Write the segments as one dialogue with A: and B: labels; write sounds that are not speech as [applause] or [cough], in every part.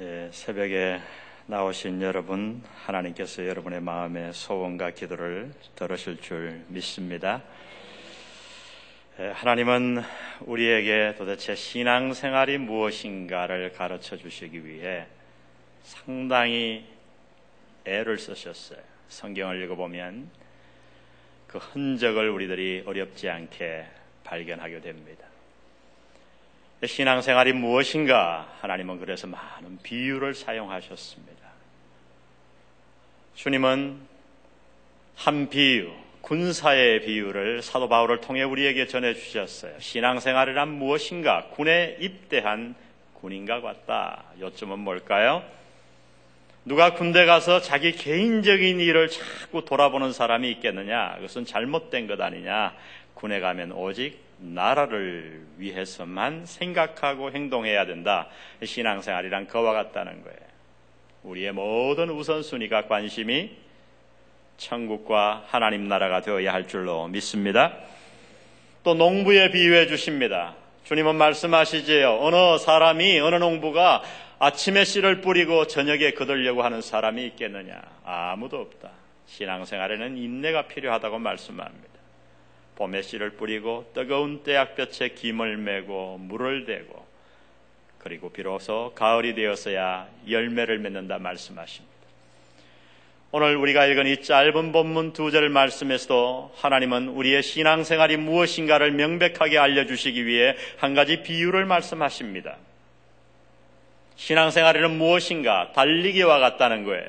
A: 예, 새벽에 나오신 여러분, 하나님께서 여러분의 마음의 소원과 기도를 들으실 줄 믿습니다. 예, 하나님은 우리에게 도대체 신앙생활이 무엇인가를 가르쳐 주시기 위해 상당히 애를 쓰셨어요. 성경을 읽어보면 그 흔적을 우리들이 어렵지 않게 발견하게 됩니다. 신앙생활이 무엇인가 하나님은 그래서 많은 비유를 사용하셨습니다. 주님은 한 비유, 군사의 비유를 사도 바울을 통해 우리에게 전해 주셨어요. 신앙생활이란 무엇인가? 군에 입대한 군인과 같다. 요점은 뭘까요? 누가 군대 가서 자기 개인적인 일을 자꾸 돌아보는 사람이 있겠느냐? 그것은 잘못된 것 아니냐? 군에 가면 오직 나라를 위해서만 생각하고 행동해야 된다. 신앙생활이란 그와 같다는 거예요. 우리의 모든 우선순위가 관심이 천국과 하나님 나라가 되어야 할 줄로 믿습니다. 또 농부에 비유해 주십니다. 주님은 말씀하시지요. 어느 사람이, 어느 농부가 아침에 씨를 뿌리고 저녁에 거들려고 하는 사람이 있겠느냐? 아무도 없다. 신앙생활에는 인내가 필요하다고 말씀합니다. 봄에 씨를 뿌리고 뜨거운 떼약볕에 김을 메고 물을 대고 그리고 비로소 가을이 되어서야 열매를 맺는다 말씀하십니다. 오늘 우리가 읽은 이 짧은 본문 두 절 말씀에서도 하나님은 우리의 신앙생활이 무엇인가를 명백하게 알려주시기 위해 한 가지 비유를 말씀하십니다. 신앙생활에는 무엇인가 달리기와 같다는 거예요.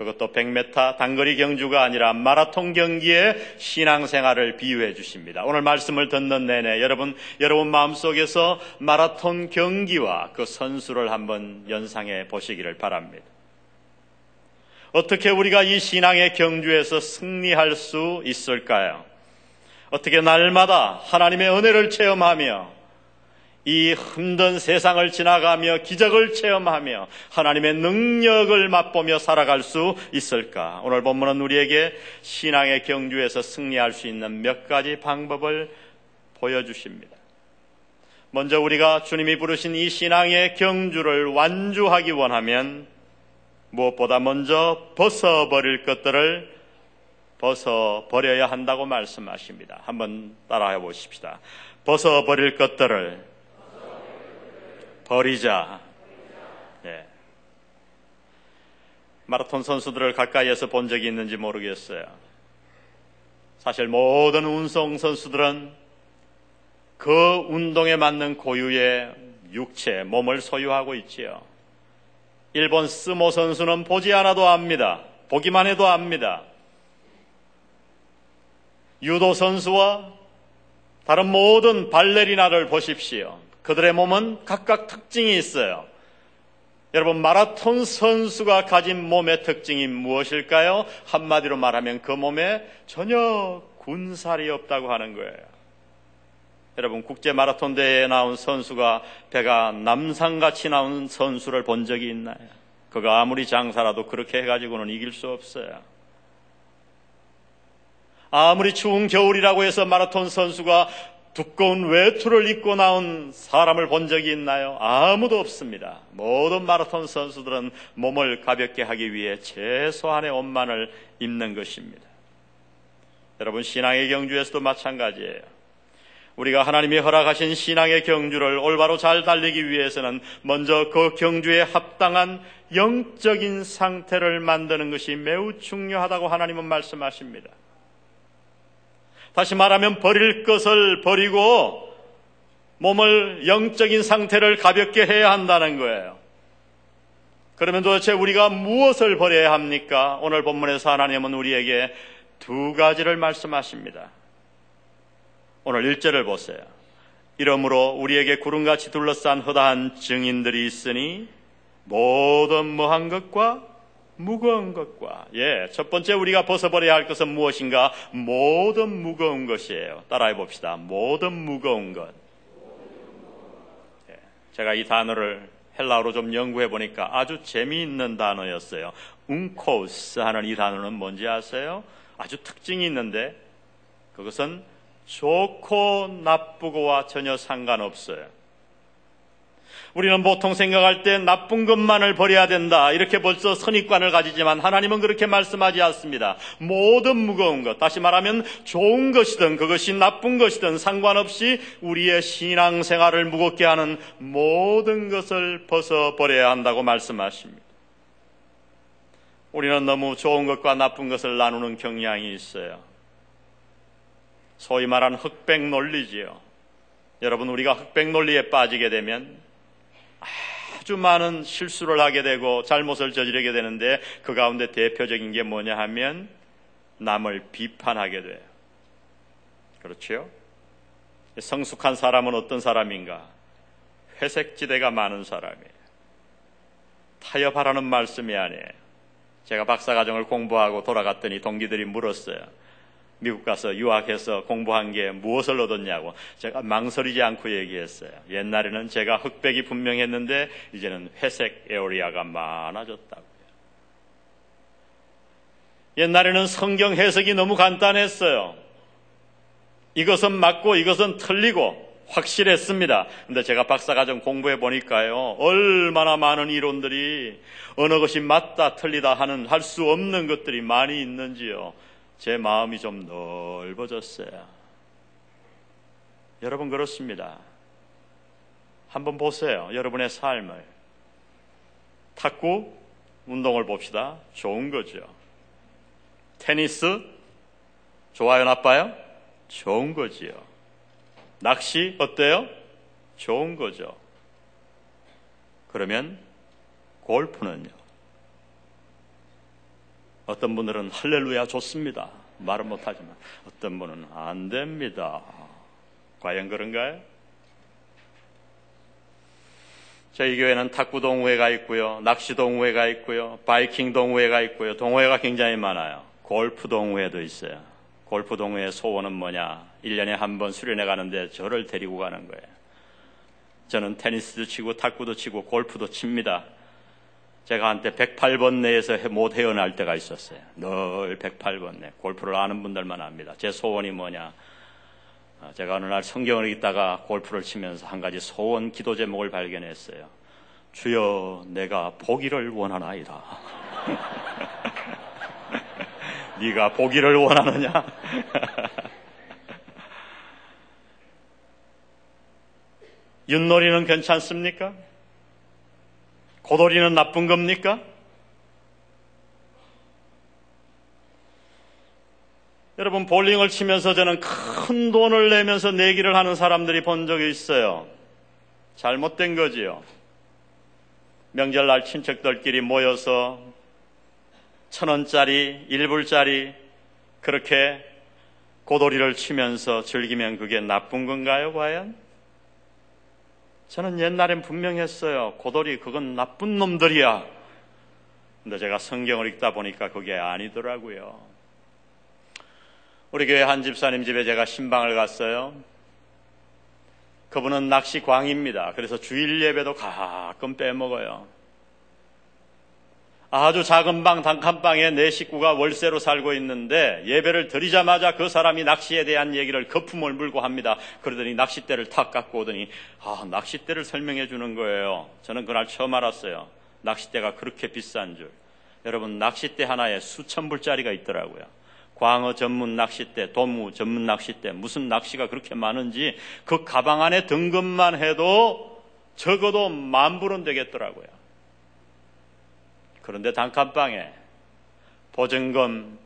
A: 그것도 100m 단거리 경주가 아니라 마라톤 경기의 신앙생활을 비유해 주십니다. 오늘 말씀을 듣는 내내 여러분, 여러분 마음속에서 마라톤 경기와 그 선수를 한번 연상해 보시기를 바랍니다. 어떻게 우리가 이 신앙의 경주에서 승리할 수 있을까요? 어떻게 날마다 하나님의 은혜를 체험하며 이 힘든 세상을 지나가며 기적을 체험하며 하나님의 능력을 맛보며 살아갈 수 있을까? 오늘 본문은 우리에게 신앙의 경주에서 승리할 수 있는 몇 가지 방법을 보여주십니다. 먼저 우리가 주님이 부르신 이 신앙의 경주를 완주하기 원하면 무엇보다 먼저 벗어버릴 것들을 벗어버려야 한다고 말씀하십니다. 한번 따라해 보십시다. 벗어버릴 것들을 버리자. 예. 마라톤 선수들을 가까이에서 본 적이 있는지 모르겠어요. 사실 모든 운송 선수들은 그 운동에 맞는 고유의 육체, 몸을 소유하고 있지요. 일본 스모 선수는 보지 않아도 압니다. 보기만 해도 압니다. 유도 선수와 다른 모든 발레리나를 보십시오. 그들의 몸은 각각 특징이 있어요. 여러분, 마라톤 선수가 가진 몸의 특징이 무엇일까요? 한마디로 말하면 그 몸에 전혀 군살이 없다고 하는 거예요. 여러분, 국제 마라톤 대회에 나온 선수가 배가 남산같이 나온 선수를 본 적이 있나요? 그가 아무리 장사라도 그렇게 해가지고는 이길 수 없어요. 아무리 추운 겨울이라고 해서 마라톤 선수가 두꺼운 외투를 입고 나온 사람을 본 적이 있나요? 아무도 없습니다. 모든 마라톤 선수들은 몸을 가볍게 하기 위해 최소한의 옷만을 입는 것입니다. 여러분, 신앙의 경주에서도 마찬가지예요. 우리가 하나님이 허락하신 신앙의 경주를 올바로 잘 달리기 위해서는 먼저 그 경주에 합당한 영적인 상태를 만드는 것이 매우 중요하다고 하나님은 말씀하십니다. 다시 말하면 버릴 것을 버리고 몸을 영적인 상태를 가볍게 해야 한다는 거예요. 그러면 도대체 우리가 무엇을 버려야 합니까? 오늘 본문에서 하나님은 우리에게 두 가지를 말씀하십니다. 오늘 1절을 보세요. 이러므로 우리에게 구름같이 둘러싼 허다한 증인들이 있으니 모든 무한 것과 무거운 것과 예, 첫 번째 우리가 벗어버려야 할 것은 무엇인가? 모든 무거운 것이에요. 따라해 봅시다. 모든 무거운 것. 예, 제가 이 단어를 헬라어로 좀 연구해 보니까 아주 재미있는 단어였어요. 웅코스 하는 이 단어는 뭔지 아세요? 아주 특징이 있는데 그것은 좋고 나쁘고와 전혀 상관없어요. 우리는 보통 생각할 때 나쁜 것만을 버려야 된다. 이렇게 벌써 선입관을 가지지만 하나님은 그렇게 말씀하지 않습니다. 모든 무거운 것, 다시 말하면 좋은 것이든 그것이 나쁜 것이든 상관없이 우리의 신앙생활을 무겁게 하는 모든 것을 벗어버려야 한다고 말씀하십니다. 우리는 너무 좋은 것과 나쁜 것을 나누는 경향이 있어요. 소위 말하는 흑백 논리지요. 여러분, 우리가 흑백 논리에 빠지게 되면 아주 많은 실수를 하게 되고 잘못을 저지르게 되는데 그 가운데 대표적인 게 뭐냐 하면 남을 비판하게 돼요. 그렇죠? 성숙한 사람은 어떤 사람인가? 회색지대가 많은 사람이에요. 타협하라는 말씀이 아니에요. 제가 박사과정을 공부하고 돌아갔더니 동기들이 물었어요. 미국 가서 유학해서 공부한 게 무엇을 얻었냐고 제가 망설이지 않고 얘기했어요. 옛날에는 제가 흑백이 분명했는데 이제는 회색 에어리아가 많아졌다고요. 옛날에는 성경 해석이 너무 간단했어요. 이것은 맞고 이것은 틀리고 확실했습니다. 근데 제가 박사과정 공부해 보니까요, 얼마나 많은 이론들이 어느 것이 맞다, 틀리다 하는 할 수 없는 것들이 많이 있는지요. 제 마음이 좀 넓어졌어요. 여러분 그렇습니다. 한번 보세요. 여러분의 삶을. 탁구 운동을 봅시다. 좋은 거죠. 테니스 좋아요, 나빠요? 좋은 거지요. 낚시 어때요? 좋은 거죠. 그러면 골프는요? 어떤 분들은 할렐루야 좋습니다. 말은 못하지만 어떤 분은 안 됩니다. 과연 그런가요? 저희 교회는 탁구 동호회가 있고요. 낚시 동호회가 있고요. 바이킹 동호회가 있고요. 동호회가 굉장히 많아요. 골프 동호회도 있어요. 골프 동호회 소원은 뭐냐? 1년에 한 번 수련회 가는데 저를 데리고 가는 거예요. 저는 테니스도 치고 탁구도 치고 골프도 칩니다. 제가 한때 108번 내에서 못 헤어날 때가 있었어요. 늘 108번 내. 골프를 아는 분들만 압니다. 제 소원이 뭐냐. 아, 제가 어느 날 성경을 읽다가 골프를 치면서 한 가지 소원 기도 제목을 발견했어요. 주여 내가 보기를 원하나이다. [laughs] 네가 보기를 원하느냐? [laughs] 윷놀이는 괜찮습니까? 고돌이는 나쁜 겁니까? 여러분 볼링을 치면서 저는 큰 돈을 내면서 내기를 하는 사람들이 본 적이 있어요. 잘못된 거지요. 명절날 친척들끼리 모여서 천 원짜리, 일불짜리 그렇게 고돌이를 치면서 즐기면 그게 나쁜 건가요, 과연? 저는 옛날엔 분명했어요. 고돌이 그건 나쁜 놈들이야. 근데 제가 성경을 읽다 보니까 그게 아니더라고요. 우리 교회 한 집사님 집에 제가 신방을 갔어요. 그분은 낚시광입니다. 그래서 주일 예배도 가끔 빼먹어요. 아주 작은 방, 단칸방에 내 식구가 월세로 살고 있는데 예배를 드리자마자 그 사람이 낚시에 대한 얘기를 거품을 물고 합니다. 그러더니 낚싯대를 탁 갖고 오더니 아, 낚싯대를 설명해 주는 거예요. 저는 그날 처음 알았어요. 낚싯대가 그렇게 비싼 줄. 여러분, 낚싯대 하나에 수천 불짜리가 있더라고요. 광어 전문 낚싯대, 도무 전문 낚싯대, 무슨 낚시가 그렇게 많은지 그 가방 안에 든 것만 해도 적어도 만 불은 되겠더라고요. 그런데 단칸방에 보증금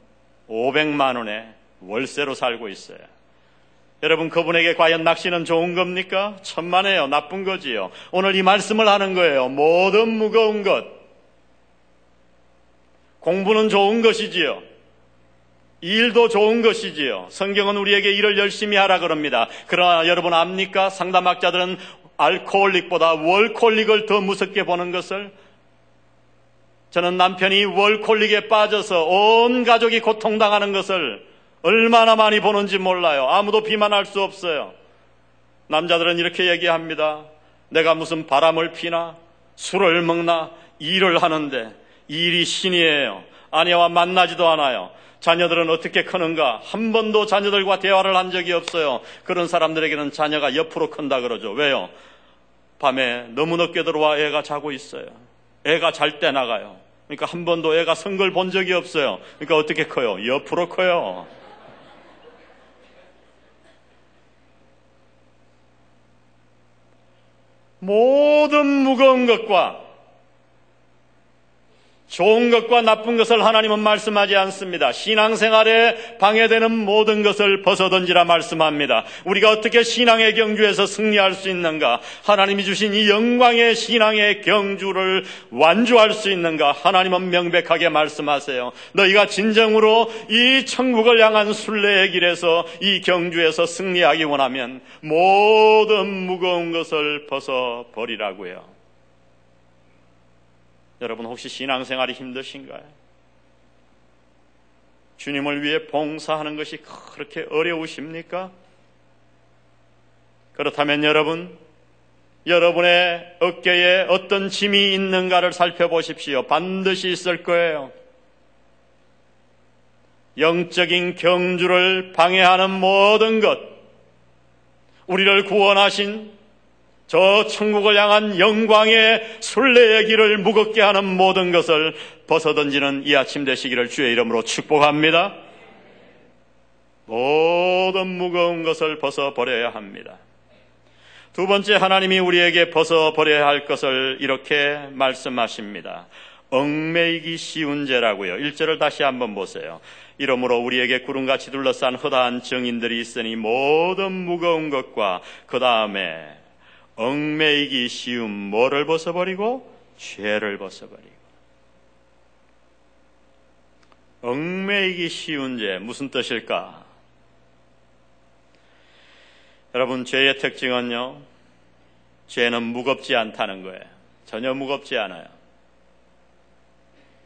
A: 500만 원에 월세로 살고 있어요. 여러분 그분에게 과연 낚시는 좋은 겁니까? 천만에요. 나쁜 거지요. 오늘 이 말씀을 하는 거예요. 모든 무거운 것. 공부는 좋은 것이지요. 일도 좋은 것이지요. 성경은 우리에게 일을 열심히 하라 그럽니다. 그러나 여러분 압니까? 상담학자들은 알코올릭보다 월콜릭을 더 무섭게 보는 것을 저는 남편이 월콜릭에 빠져서 온 가족이 고통당하는 것을 얼마나 많이 보는지 몰라요. 아무도 비만할 수 없어요. 남자들은 이렇게 얘기합니다. 내가 무슨 바람을 피나 술을 먹나 일을 하는데 일이 신이에요. 아내와 만나지도 않아요. 자녀들은 어떻게 크는가? 한 번도 자녀들과 대화를 한 적이 없어요. 그런 사람들에게는 자녀가 옆으로 큰다 그러죠. 왜요? 밤에 너무 늦게 들어와 애가 자고 있어요. 애가 잘 때 나가요. 그러니까 한 번도 애가 선 걸 본 적이 없어요. 그러니까 어떻게 커요? 옆으로 커요. 모든 무거운 것과 좋은 것과 나쁜 것을 하나님은 말씀하지 않습니다. 신앙생활에 방해되는 모든 것을 벗어던지라 말씀합니다. 우리가 어떻게 신앙의 경주에서 승리할 수 있는가? 하나님이 주신 이 영광의 신앙의 경주를 완주할 수 있는가? 하나님은 명백하게 말씀하세요. 너희가 진정으로 이 천국을 향한 순례의 길에서 이 경주에서 승리하기 원하면 모든 무거운 것을 벗어버리라고요. 여러분 혹시 신앙생활이 힘드신가요? 주님을 위해 봉사하는 것이 그렇게 어려우십니까? 그렇다면 여러분, 여러분의 어깨에 어떤 짐이 있는가를 살펴보십시오. 반드시 있을 거예요. 영적인 경주를 방해하는 모든 것, 우리를 구원하신 저 천국을 향한 영광의 순례의 길을 무겁게 하는 모든 것을 벗어던지는 이 아침 되시기를 주의 이름으로 축복합니다. 모든 무거운 것을 벗어버려야 합니다. 두 번째 하나님이 우리에게 벗어버려야 할 것을 이렇게 말씀하십니다. 얽매이기 쉬운 죄라고요. 1절을 다시 한번 보세요. 이러므로 우리에게 구름같이 둘러싼 허다한 정인들이 있으니 모든 무거운 것과 그 다음에 얽매이기 쉬운 뭐를 벗어버리고 죄를 벗어버리고 얽매이기 쉬운 죄 무슨 뜻일까? 여러분 죄의 특징은요 죄는 무겁지 않다는 거예요. 전혀 무겁지 않아요.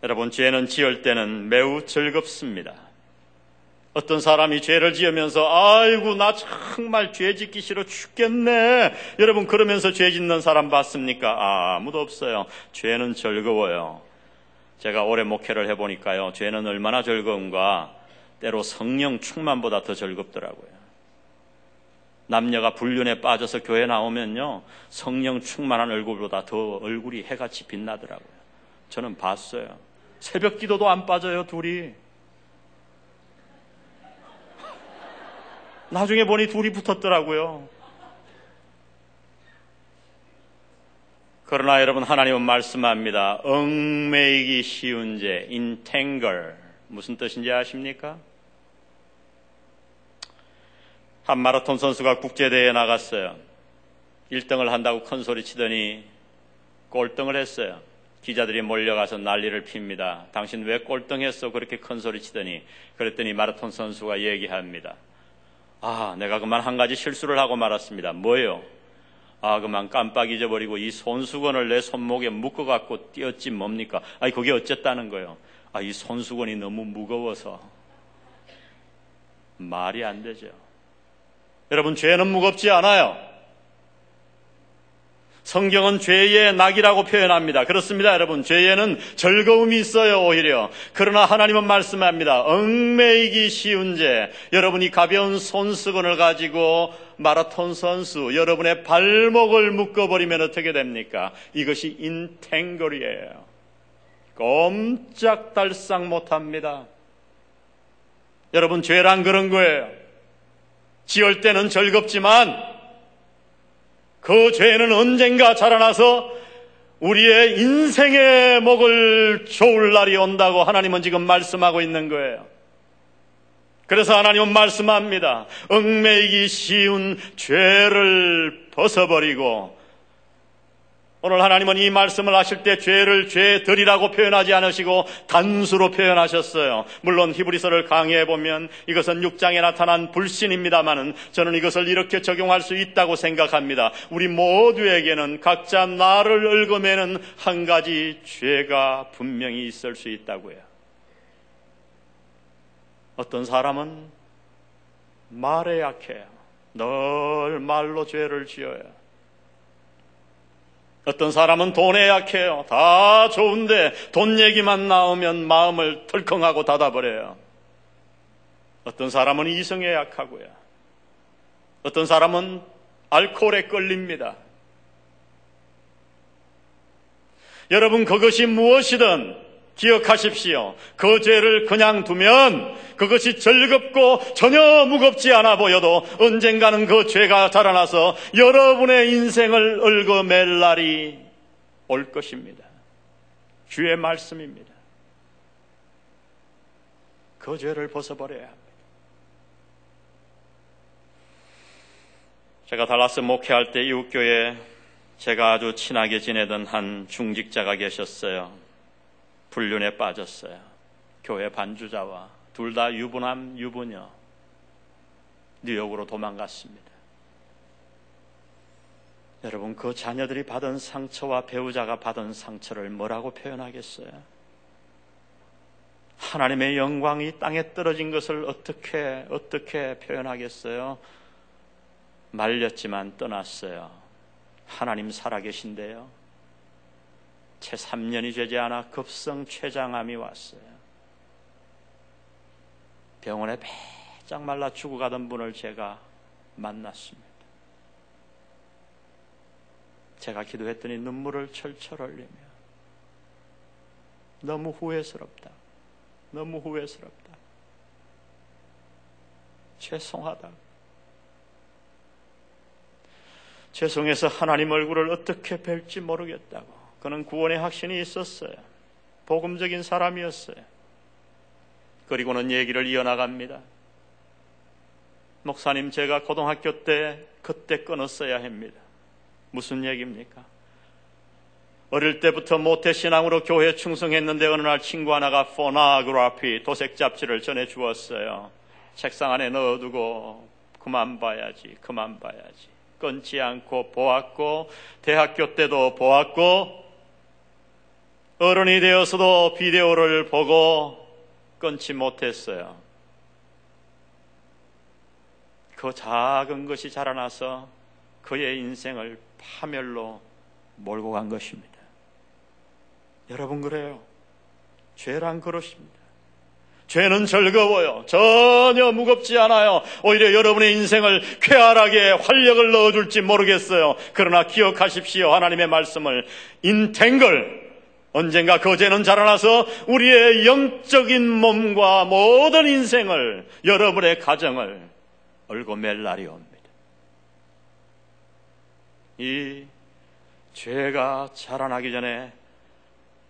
A: 여러분 죄는 지을 때는 매우 즐겁습니다. 어떤 사람이 죄를 지으면서 아이고 나 정말 죄 짓기 싫어 죽겠네. 여러분 그러면서 죄 짓는 사람 봤습니까? 아, 아무도 없어요. 죄는 즐거워요. 제가 오래 목회를 해보니까요. 죄는 얼마나 즐거운가. 때로 성령 충만보다 더 즐겁더라고요. 남녀가 불륜에 빠져서 교회 나오면요. 성령 충만한 얼굴보다 더 얼굴이 해같이 빛나더라고요. 저는 봤어요. 새벽 기도도 안 빠져요, 둘이. 나중에 보니 둘이 붙었더라고요. 그러나 여러분 하나님은 말씀합니다. 얽매이기 쉬운 죄, 인탱글 무슨 뜻인지 아십니까? 한 마라톤 선수가 국제대회에 나갔어요. 1등을 한다고 큰 소리 치더니 꼴등을 했어요. 기자들이 몰려가서 난리를 핍니다. 당신 왜 꼴등했어? 그렇게 큰 소리 치더니 그랬더니 마라톤 선수가 얘기합니다. 아, 내가 그만 한 가지 실수를 하고 말았습니다. 뭐예요? 아, 그만 깜빡 잊어버리고 이 손수건을 내 손목에 묶어갖고 뛰었지 뭡니까? 아니, 그게 어쨌다는 거예요. 아, 이 손수건이 너무 무거워서. 말이 안 되죠. 여러분, 죄는 무겁지 않아요. 성경은 죄의 낙이라고 표현합니다. 그렇습니다, 여러분. 죄에는 즐거움이 있어요, 오히려. 그러나 하나님은 말씀합니다. 얽매이기 쉬운 죄. 여러분이 가벼운 손수건을 가지고 마라톤 선수, 여러분의 발목을 묶어버리면 어떻게 됩니까? 이것이 인탱글이에요. 꼼짝달싹 못합니다. 여러분, 죄란 그런 거예요. 지을 때는 즐겁지만 그 죄는 언젠가 자라나서 우리의 인생의 목을 조을 날이 온다고 하나님은 지금 말씀하고 있는 거예요. 그래서 하나님은 말씀합니다. 얽매이기 쉬운 죄를 벗어버리고 오늘 하나님은 이 말씀을 하실 때 죄를 죄들이라고 표현하지 않으시고 단수로 표현하셨어요. 물론 히브리서를 강의해 보면 이것은 6장에 나타난 불신입니다만은 저는 이것을 이렇게 적용할 수 있다고 생각합니다. 우리 모두에게는 각자 나를 얽어매는 한 가지 죄가 분명히 있을 수 있다고요. 어떤 사람은 말에 약해요. 늘 말로 죄를 지어요. 어떤 사람은 돈에 약해요. 다 좋은데 돈 얘기만 나오면 마음을 털컹하고 닫아버려요. 어떤 사람은 이성에 약하고요. 어떤 사람은 알코올에 끌립니다. 여러분 그것이 무엇이든 기억하십시오. 그 죄를 그냥 두면 그것이 즐겁고 전혀 무겁지 않아 보여도 언젠가는 그 죄가 자라나서 여러분의 인생을 얽어맬 날이 올 것입니다. 주의 말씀입니다. 그 죄를 벗어버려야 합니다. 제가 달라스 목회할 때 이웃교회 제가 아주 친하게 지내던 한 중직자가 계셨어요. 불륜에 빠졌어요. 교회 반주자와 둘 다 유부남, 유부녀. 뉴욕으로 도망갔습니다. 여러분, 그 자녀들이 받은 상처와 배우자가 받은 상처를 뭐라고 표현하겠어요? 하나님의 영광이 땅에 떨어진 것을 어떻게, 어떻게 표현하겠어요? 말렸지만 떠났어요. 하나님 살아계신데요. 채 3년이 되지 않아 급성 췌장암이 왔어요. 병원에 배짝 말라 죽어가던 분을 제가 만났습니다. 제가 기도했더니 눈물을 철철 흘리며 너무 후회스럽다. 너무 후회스럽다. 죄송하다. 죄송해서 하나님 얼굴을 어떻게 뵐지 모르겠다고. 그는 구원의 확신이 있었어요. 복음적인 사람이었어요. 그리고는 얘기를 이어나갑니다. 목사님, 제가 고등학교 때 그때 끊었어야 합니다. 무슨 얘기입니까? 어릴 때부터 모태신앙으로 교회 충성했는데 어느 날 친구 하나가 포나그라피 도색 잡지를 전해 주었어요. 책상 안에 넣어두고 그만 봐야지, 그만 봐야지. 끊지 않고 보았고 대학교 때도 보았고 어른이 되어서도 비디오를 보고 끊지 못했어요. 그 작은 것이 자라나서 그의 인생을 파멸로 몰고 간 것입니다. 여러분 그래요. 죄란 그렇습니다. 죄는 즐거워요. 전혀 무겁지 않아요. 오히려 여러분의 인생을 쾌활하게 활력을 넣어줄지 모르겠어요. 그러나 기억하십시오. 하나님의 말씀을 인탱글 언젠가 그 죄는 자라나서 우리의 영적인 몸과 모든 인생을 여러분의 가정을 얼고 맬 날이 옵니다. 이 죄가 자라나기 전에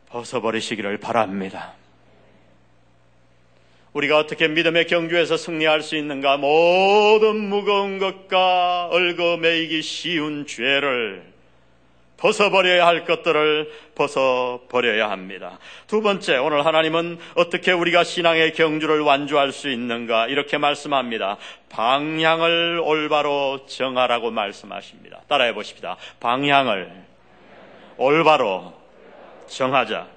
A: 벗어버리시기를 바랍니다. 우리가 어떻게 믿음의 경주에서 승리할 수 있는가? 모든 무거운 것과 얽어매이기 쉬운 죄를 벗어버려야 할 것들을 벗어버려야 합니다. 두 번째, 오늘 하나님은 어떻게 우리가 신앙의 경주를 완주할 수 있는가? 이렇게 말씀합니다. 방향을 올바로 정하라고 말씀하십니다. 따라해 보십시다. 방향을 올바로 정하자.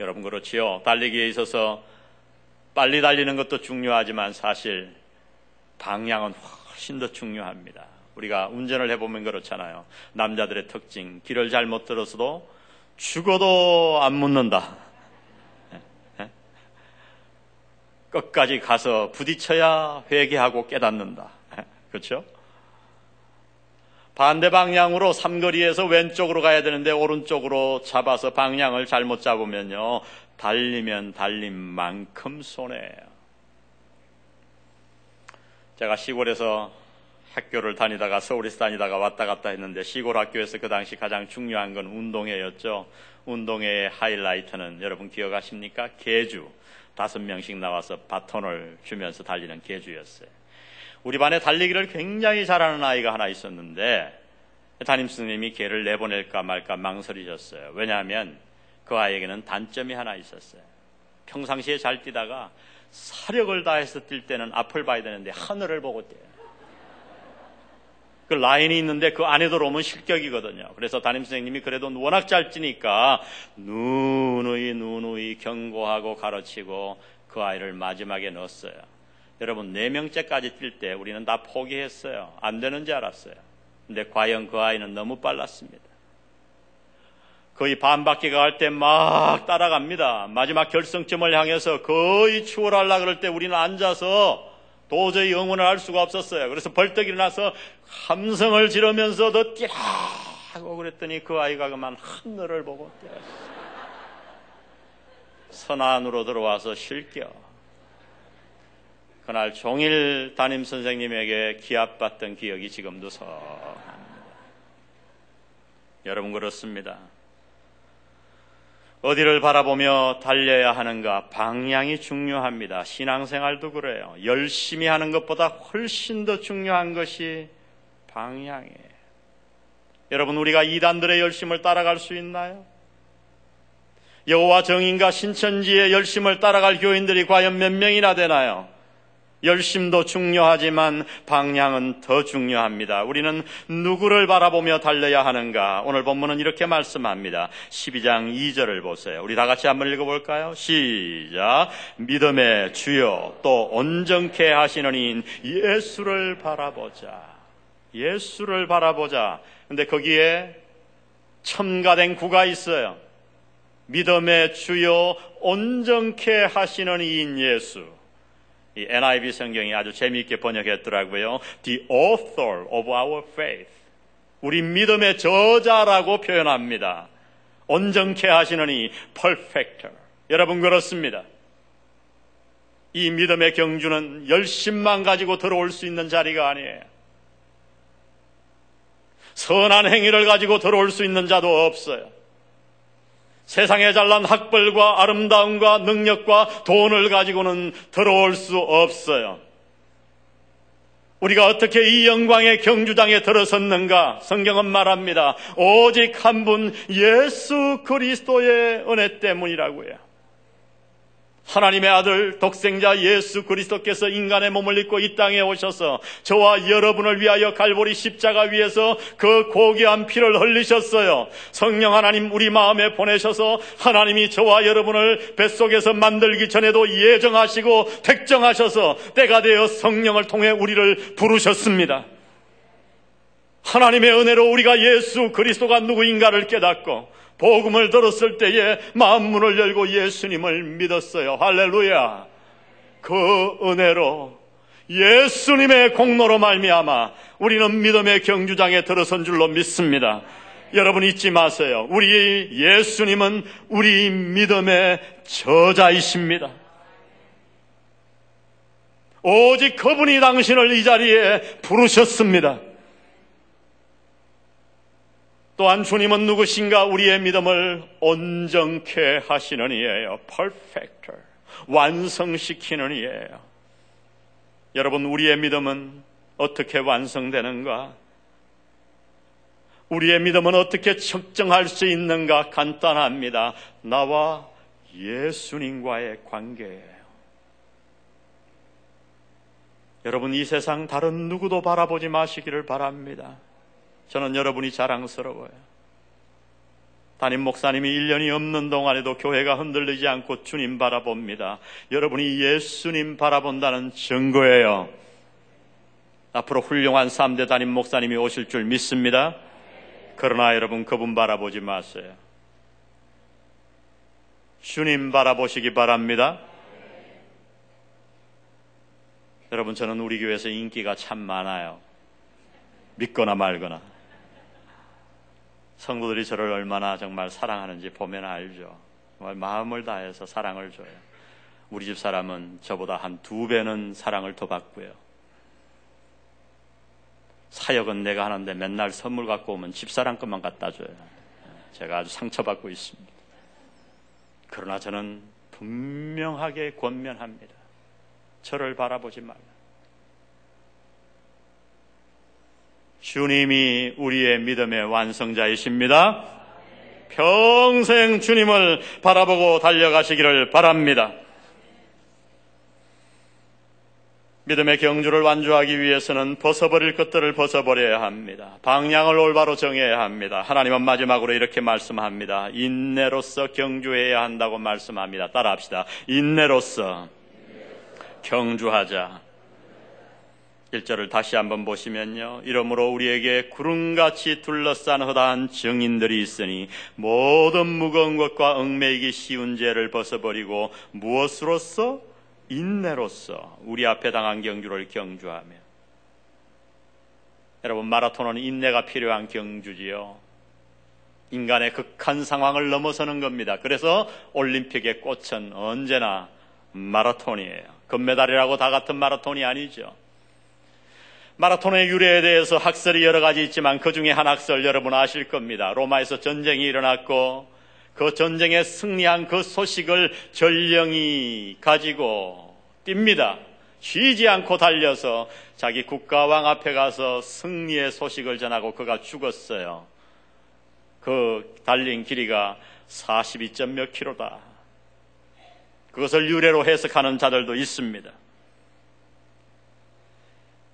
A: 여러분 그렇지요. 달리기에 있어서 빨리 달리는 것도 중요하지만 사실 방향은 훨씬 더 중요합니다. 우리가 운전을 해보면 그렇잖아요. 남자들의 특징, 길을 잘 못 들어서도 죽어도 안 묻는다. 예? 예? 끝까지 가서 부딪혀야 회개하고 깨닫는다. 예? 그렇죠? 반대 방향으로 삼거리에서 왼쪽으로 가야 되는데 오른쪽으로 잡아서 방향을 잘못 잡으면요. 달리면 달린 만큼 손해예요. 제가 시골에서 학교를 다니다가 서울에서 다니다가 왔다 갔다 했는데 시골 학교에서 그 당시 가장 중요한 건 운동회였죠. 운동회의 하이라이트는 여러분 기억하십니까? 개주. 다섯 명씩 나와서 바톤을 주면서 달리는 개주였어요. 우리 반에 달리기를 굉장히 잘하는 아이가 하나 있었는데 담임 선생님이 개를 내보낼까 말까 망설이셨어요. 왜냐하면 그 아이에게는 단점이 하나 있었어요. 평상시에 잘 뛰다가 사력을 다해서 뛸 때는 앞을 봐야 되는데 하늘을 보고 뛰어요. 그 라인이 있는데 그 안에 들어오면 실격이거든요. 그래서 담임 선생님이 그래도 워낙 잘 뛰니까 누누이 누누이 경고하고 가르치고 그 아이를 마지막에 넣었어요. 여러분 네 명째까지 뛸 때 우리는 다 포기했어요. 안 되는 줄 알았어요. 근데 과연 그 아이는 너무 빨랐습니다. 거의 반 바퀴 갈 때 막 따라갑니다. 마지막 결승점을 향해서 거의 추월하려 그럴 때 우리는 앉아서 도저히 응원을 할 수가 없었어요. 그래서 벌떡 일어나서 함성을 지르면서 더 뛰라 하고 그랬더니 그 아이가 그만 하늘을 보고 뛰었어. 선 안으로 들어와서 실겨. 그날 종일 담임 선생님에게 기합받던 기억이 지금도 서합니다. 여러분 그렇습니다. 어디를 바라보며 달려야 하는가 방향이 중요합니다. 신앙생활도 그래요. 열심히 하는 것보다 훨씬 더 중요한 것이 방향이에요. 여러분 우리가 이단들의 열심을 따라갈 수 있나요? 여호와 정인과 신천지의 열심을 따라갈 교인들이 과연 몇 명이나 되나요? 열심도 중요하지만 방향은 더 중요합니다. 우리는 누구를 바라보며 달려야 하는가? 오늘 본문은 이렇게 말씀합니다. 12장 2절을 보세요. 우리 다 같이 한번 읽어볼까요? 시작. 믿음의 주요 또 온전케 하시는 인 예수를 바라보자. 예수를 바라보자. 근데 거기에 첨가된 구가 있어요. 믿음의 주요 온전케 하시는 이인 예수. 이 NIV 성경이 아주 재미있게 번역했더라고요. The author of our faith. 우리 믿음의 저자라고 표현합니다. 온전케 하시는 이 perfecter. 여러분 그렇습니다. 이 믿음의 경주는 열심만 가지고 들어올 수 있는 자리가 아니에요. 선한 행위를 가지고 들어올 수 있는 자도 없어요. 세상에 잘난 학벌과 아름다움과 능력과 돈을 가지고는 들어올 수 없어요. 우리가 어떻게 이 영광의 경주장에 들어섰는가? 성경은 말합니다. 오직 한 분 예수 그리스도의 은혜 때문이라고요. 하나님의 아들 독생자 예수 그리스도께서 인간의 몸을 입고 이 땅에 오셔서 저와 여러분을 위하여 갈보리 십자가 위에서 그 고귀한 피를 흘리셨어요. 성령 하나님 우리 마음에 보내셔서 하나님이 저와 여러분을 뱃속에서 만들기 전에도 예정하시고 택정하셔서 때가 되어 성령을 통해 우리를 부르셨습니다. 하나님의 은혜로 우리가 예수 그리스도가 누구인가를 깨닫고 복음을 들었을 때에 마음 문을 열고 예수님을 믿었어요. 할렐루야. 그 은혜로 예수님의 공로로 말미암아 우리는 믿음의 경주장에 들어선 줄로 믿습니다. 여러분 잊지 마세요. 우리 예수님은 우리 믿음의 저자이십니다. 오직 그분이 당신을 이 자리에 부르셨습니다. 또한 주님은 누구신가 우리의 믿음을 온전케 하시는 이에요. perfecter. 완성시키는 이에요. 여러분, 우리의 믿음은 어떻게 완성되는가? 우리의 믿음은 어떻게 측정할 수 있는가? 간단합니다. 나와 예수님과의 관계예요. 여러분, 이 세상 다른 누구도 바라보지 마시기를 바랍니다. 저는 여러분이 자랑스러워요. 담임 목사님이 1년이 없는 동안에도 교회가 흔들리지 않고 주님 바라봅니다. 여러분이 예수님 바라본다는 증거예요. 앞으로 훌륭한 3대 담임 목사님이 오실 줄 믿습니다. 그러나 여러분 그분 바라보지 마세요. 주님 바라보시기 바랍니다. 여러분 저는 우리 교회에서 인기가 참 많아요. 믿거나 말거나. 성도들이 저를 얼마나 정말 사랑하는지 보면 알죠. 정말 마음을 다해서 사랑을 줘요. 우리 집 사람은 저보다 한 두 배는 사랑을 더 받고요. 사역은 내가 하는데 맨날 선물 갖고 오면 집사람 것만 갖다 줘요. 제가 아주 상처받고 있습니다. 그러나 저는 분명하게 권면합니다. 저를 바라보지 말라. 주님이 우리의 믿음의 완성자이십니다. 평생 주님을 바라보고 달려가시기를 바랍니다. 믿음의 경주를 완주하기 위해서는 벗어버릴 것들을 벗어버려야 합니다. 방향을 올바로 정해야 합니다. 하나님은 마지막으로 이렇게 말씀합니다. 인내로서 경주해야 한다고 말씀합니다. 따라합시다. 인내로서 경주하자. 1절을 다시 한번 보시면요. 이러므로 우리에게 구름같이 둘러싼 허다한 증인들이 있으니 모든 무거운 것과 얽매이기 쉬운 죄를 벗어버리고 무엇으로써? 인내로서 우리 앞에 당한 경주를 경주하며 여러분 마라톤은 인내가 필요한 경주지요. 인간의 극한 상황을 넘어서는 겁니다. 그래서 올림픽의 꽃은 언제나 마라톤이에요. 금메달이라고 다 같은 마라톤이 아니죠. 마라톤의 유래에 대해서 학설이 여러 가지 있지만 그 중에 한 학설 여러분 아실 겁니다. 로마에서 전쟁이 일어났고 그 전쟁에 승리한 그 소식을 전령이 가지고 띱니다. 쉬지 않고 달려서 자기 국가왕 앞에 가서 승리의 소식을 전하고 그가 죽었어요. 그 달린 길이가 42점 몇 킬로다. 그것을 유래로 해석하는 자들도 있습니다.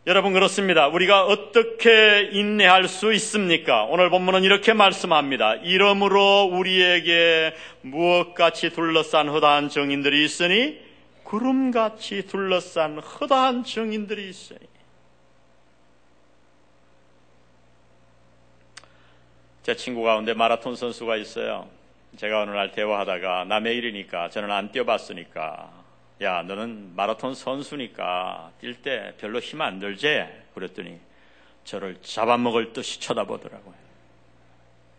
A: 여러분 그렇습니다. 우리가 어떻게 인내할 수 있습니까? 오늘 본문은 이렇게 말씀합니다. 이러므로 우리에게 무엇같이 둘러싼 허다한 정인들이 있으니 구름같이 둘러싼 허다한 정인들이 있으니 제 친구 가운데 마라톤 선수가 있어요. 제가 어느 날 대화하다가 남의 일이니까 저는 안 뛰어봤으니까 야 너는 마라톤 선수니까 뛸 때 별로 힘 안 들지? 그랬더니 저를 잡아먹을 듯이 쳐다보더라고요.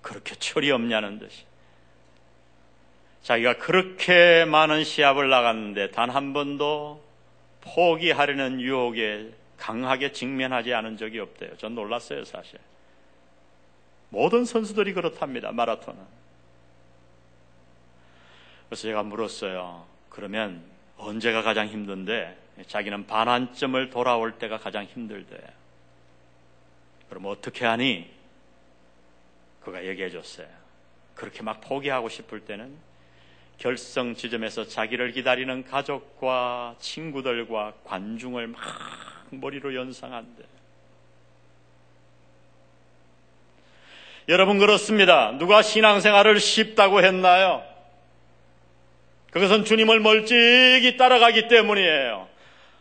A: 그렇게 철이 없냐는 듯이. 자기가 그렇게 많은 시합을 나갔는데 단 한 번도 포기하려는 유혹에 강하게 직면하지 않은 적이 없대요. 전 놀랐어요, 사실. 모든 선수들이 그렇답니다. 마라톤은. 그래서 제가 물었어요. 그러면 언제가 가장 힘든데? 자기는 반환점을 돌아올 때가 가장 힘들대. 그럼 어떻게 하니? 그가 얘기해 줬어요. 그렇게 막 포기하고 싶을 때는 결성 지점에서 자기를 기다리는 가족과 친구들과 관중을 막 머리로 연상한대. 여러분 그렇습니다. 누가 신앙생활을 쉽다고 했나요? 그것은 주님을 멀찍이 따라가기 때문이에요.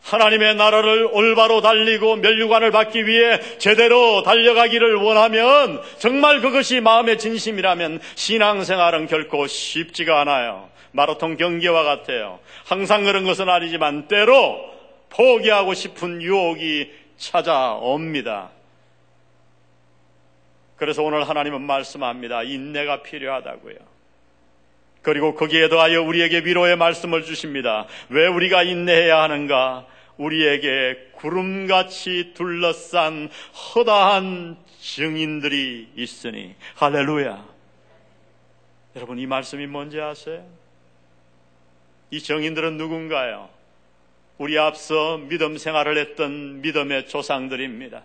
A: 하나님의 나라를 올바로 달리고 멸류관을 받기 위해 제대로 달려가기를 원하면 정말 그것이 마음의 진심이라면 신앙생활은 결코 쉽지가 않아요. 마라톤 경기와 같아요. 항상 그런 것은 아니지만 때로 포기하고 싶은 유혹이 찾아옵니다. 그래서 오늘 하나님은 말씀합니다. 인내가 필요하다고요. 그리고 거기에 더하여 우리에게 위로의 말씀을 주십니다. 왜 우리가 인내해야 하는가? 우리에게 구름같이 둘러싼 허다한 증인들이 있으니 할렐루야. 여러분 이 말씀이 뭔지 아세요? 이 정인들은 누군가요? 우리 앞서 믿음 생활을 했던 믿음의 조상들입니다.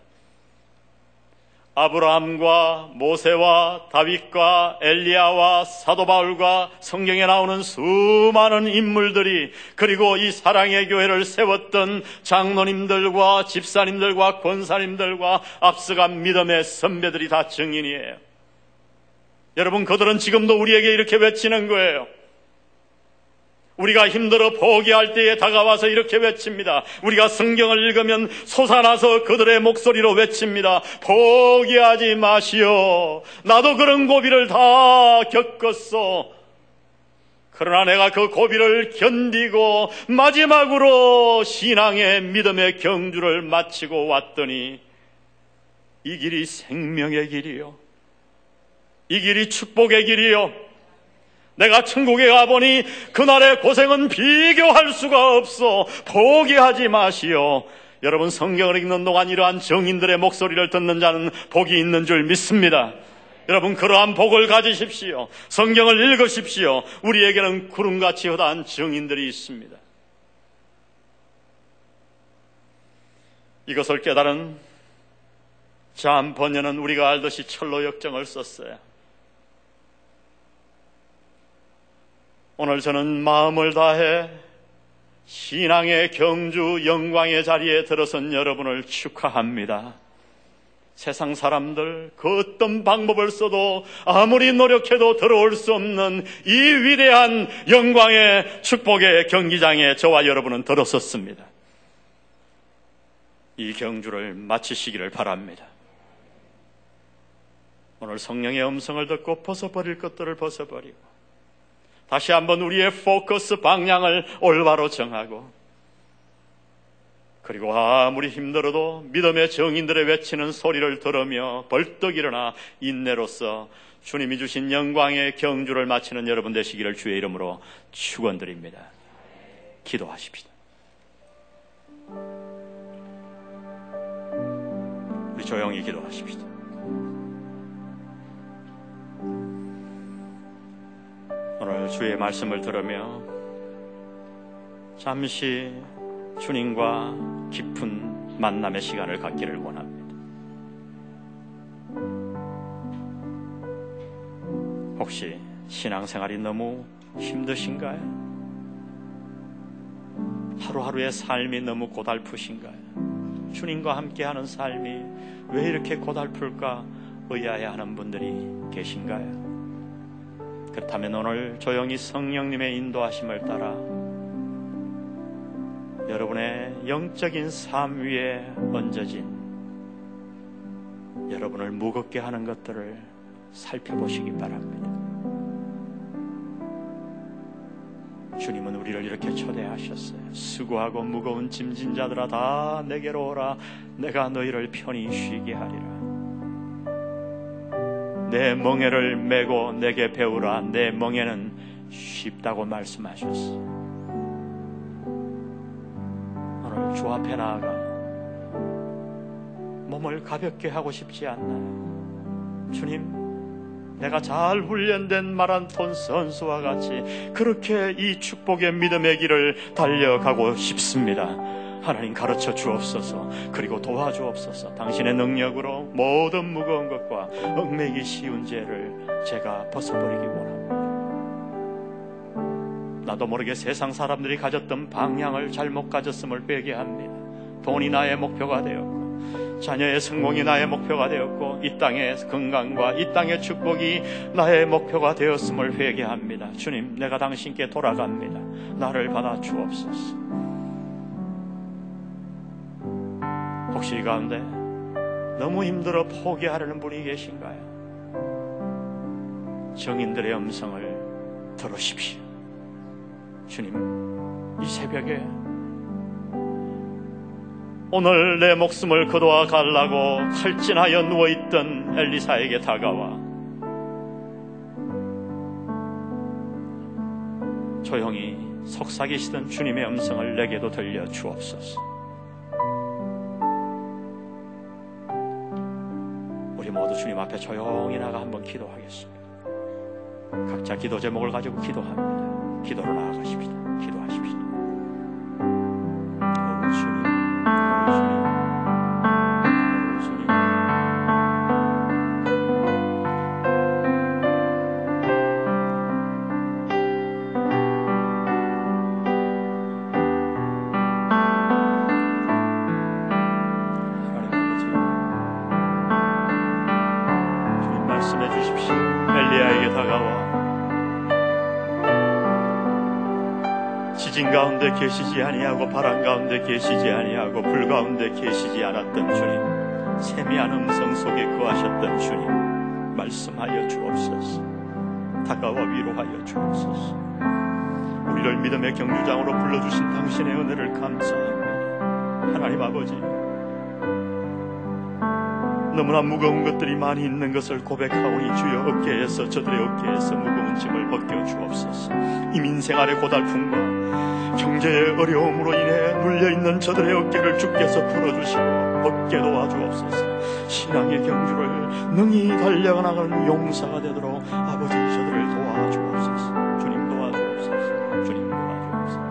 A: 아브라함과 모세와 다윗과 엘리야와 사도 바울과 성경에 나오는 수많은 인물들이 그리고 이 사랑의 교회를 세웠던 장로님들과 집사님들과 권사님들과 앞서간 믿음의 선배들이 다 증인이에요. 여러분 그들은 지금도 우리에게 이렇게 외치는 거예요. 우리가 힘들어 포기할 때에 다가와서 이렇게 외칩니다. 우리가 성경을 읽으면 솟아나서 그들의 목소리로 외칩니다. 포기하지 마시오. 나도 그런 고비를 다 겪었어. 그러나 내가 그 고비를 견디고 마지막으로 신앙의 믿음의 경주를 마치고 왔더니 이 길이 생명의 길이요. 이 길이 축복의 길이요. 내가 천국에 가보니 그날의 고생은 비교할 수가 없어. 포기하지 마시오. 여러분 성경을 읽는 동안 이러한 정인들의 목소리를 듣는 자는 복이 있는 줄 믿습니다. 여러분 그러한 복을 가지십시오. 성경을 읽으십시오. 우리에게는 구름같이 허다한 정인들이 있습니다. 이것을 깨달은 잠 번연은 우리가 알듯이 철로 역정을 썼어요. 오늘 저는 마음을 다해 신앙의 경주 영광의 자리에 들어선 여러분을 축하합니다. 세상 사람들 그 어떤 방법을 써도 아무리 노력해도 들어올 수 없는 이 위대한 영광의 축복의 경기장에 저와 여러분은 들어섰습니다. 이 경주를 마치시기를 바랍니다. 오늘 성령의 음성을 듣고 벗어버릴 것들을 벗어버리고 다시 한번 우리의 포커스 방향을 올바로 정하고 그리고 아무리 힘들어도 믿음의 정인들의 외치는 소리를 들으며 벌떡 일어나 인내로서 주님이 주신 영광의 경주를 마치는 여러분 되시기를 주의 이름으로 축원드립니다. 기도하십시다. 우리 조용히 기도하십시다. 오늘 주의 말씀을 들으며 잠시 주님과 깊은 만남의 시간을 갖기를 원합니다. 혹시 신앙생활이 너무 힘드신가요? 하루하루의 삶이 너무 고달프신가요? 주님과 함께하는 삶이 왜 이렇게 고달플까 의아해하는 분들이 계신가요? 그렇다면 오늘 조용히 성령님의 인도하심을 따라 여러분의 영적인 삶 위에 얹어진 여러분을 무겁게 하는 것들을 살펴보시기 바랍니다. 주님은 우리를 이렇게 초대하셨어요. 수고하고 무거운 짐진 자들아 다 내게로 오라. 내가 너희를 편히 쉬게 하리라. 내 멍에를 메고 내게 배우라. 내 멍에는 쉽다고 말씀하셨어. 오늘 주 앞에 나아가 몸을 가볍게 하고 싶지 않나요? 주님, 내가 잘 훈련된 마라톤 선수와 같이 그렇게 이 축복의 믿음의 길을 달려가고 싶습니다. 하나님 가르쳐 주옵소서 그리고 도와주옵소서 당신의 능력으로 모든 무거운 것과 얽매기 쉬운 죄를 제가 벗어버리기 원합니다. 나도 모르게 세상 사람들이 가졌던 방향을 잘못 가졌음을 회개합니다. 돈이 나의 목표가 되었고 자녀의 성공이 나의 목표가 되었고 이 땅의 건강과 이 땅의 축복이 나의 목표가 되었음을 회개합니다. 주님, 내가 당신께 돌아갑니다. 나를 받아 주옵소서. 혹시 이 가운데 너무 힘들어 포기하려는 분이 계신가요? 정인들의 음성을 들으십시오. 주님, 이 새벽에 오늘 내 목숨을 거두어 갈라고 칼진하여 누워있던 엘리사에게 다가와 조용히 속삭이시던 주님의 음성을 내게도 들려 주옵소서. 우리 모두 주님 앞에 조용히 나가 한번 기도하겠습니다. 각자 기도 제목을 가지고 기도합니다. 기도로 나아가십시다. 기도하십시다. 오, 계시지 아니하고 바람 가운데 계시지 아니하고 불 가운데 계시지 않았던 주님, 세미한 음성 속에 거하셨던 주님, 말씀하여 주옵소서. 다가와 위로하여 주옵소서. 우리를 믿음의 경주장으로 불러주신 당신의 은혜를 감사합니다. 하나님 아버지, 너무나 무거운 것들이 많이 있는 것을 고백하오니 주여 어깨에서 저들의 어깨에서 무거운 짐을 벗겨 주옵소서. 이민생 아래 고달픔과 경제의 어려움으로 인해 눌려있는 저들의 어깨를 주께서 풀어주시고 벗게 도와주옵소서. 신앙의 경주를 능히 달려나가는 용사가 되도록 아버지 저들을 도와주옵소서. 주님 도와주옵소서. 주님 도와주옵소서.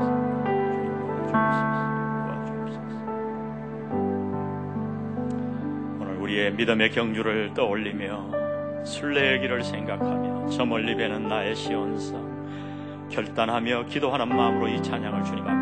A: 주님 도와주옵소서. 오늘 우리의 믿음의 경주를 떠올리며 순례의 길을 생각하며 저 멀리 배는 나의 시온성 결단하며 기도하는 마음으로 이 찬양을 주님 앞에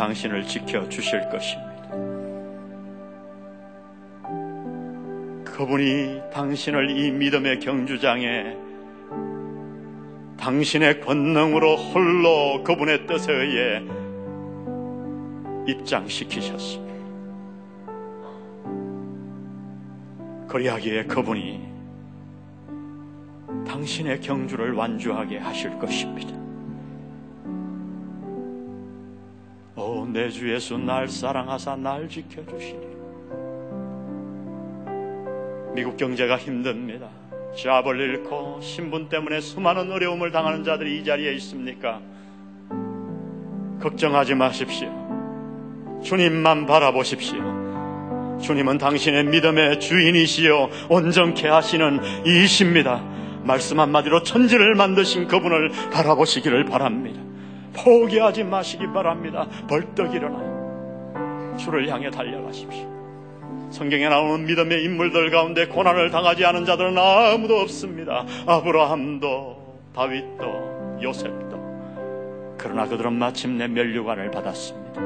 A: 당신을 지켜 주실 것입니다. 그분이 당신을 이 믿음의 경주장에 당신의 권능으로 홀로 그분의 뜻에 의해 입장시키셨습니다. 그리하기에 그분이 당신의 경주를 완주하게 하실 것입니다. 내 주 예수 날 사랑하사 날 지켜주시니 미국 경제가 힘듭니다. 잡을 잃고 신분 때문에 수많은 어려움을 당하는 자들이 이 자리에 있습니까? 걱정하지 마십시오. 주님만 바라보십시오. 주님은 당신의 믿음의 주인이시요 온전케 하시는 이이십니다. 말씀 한마디로 천지를 만드신 그분을 바라보시기를 바랍니다. 포기하지 마시기 바랍니다. 벌떡 일어나요. 주를 향해 달려가십시오. 성경에 나오는 믿음의 인물들 가운데 고난을 당하지 않은 자들은 아무도 없습니다. 아브라함도 다윗도 요셉도 그러나 그들은 마침내 멸류관을 받았습니다.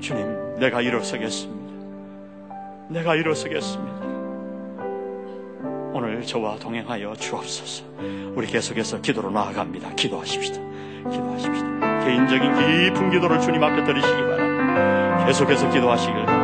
A: 주님, 내가 일어서겠습니다. 내가 일어서겠습니다. 오늘 저와 동행하여 주옵소서. 우리 계속해서 기도로 나아갑니다. 기도하십시다. 기도하십시다. 개인적인 깊은 기도를 주님 앞에 드리시기 바랍니다. 계속해서 기도하시길 바랍니다.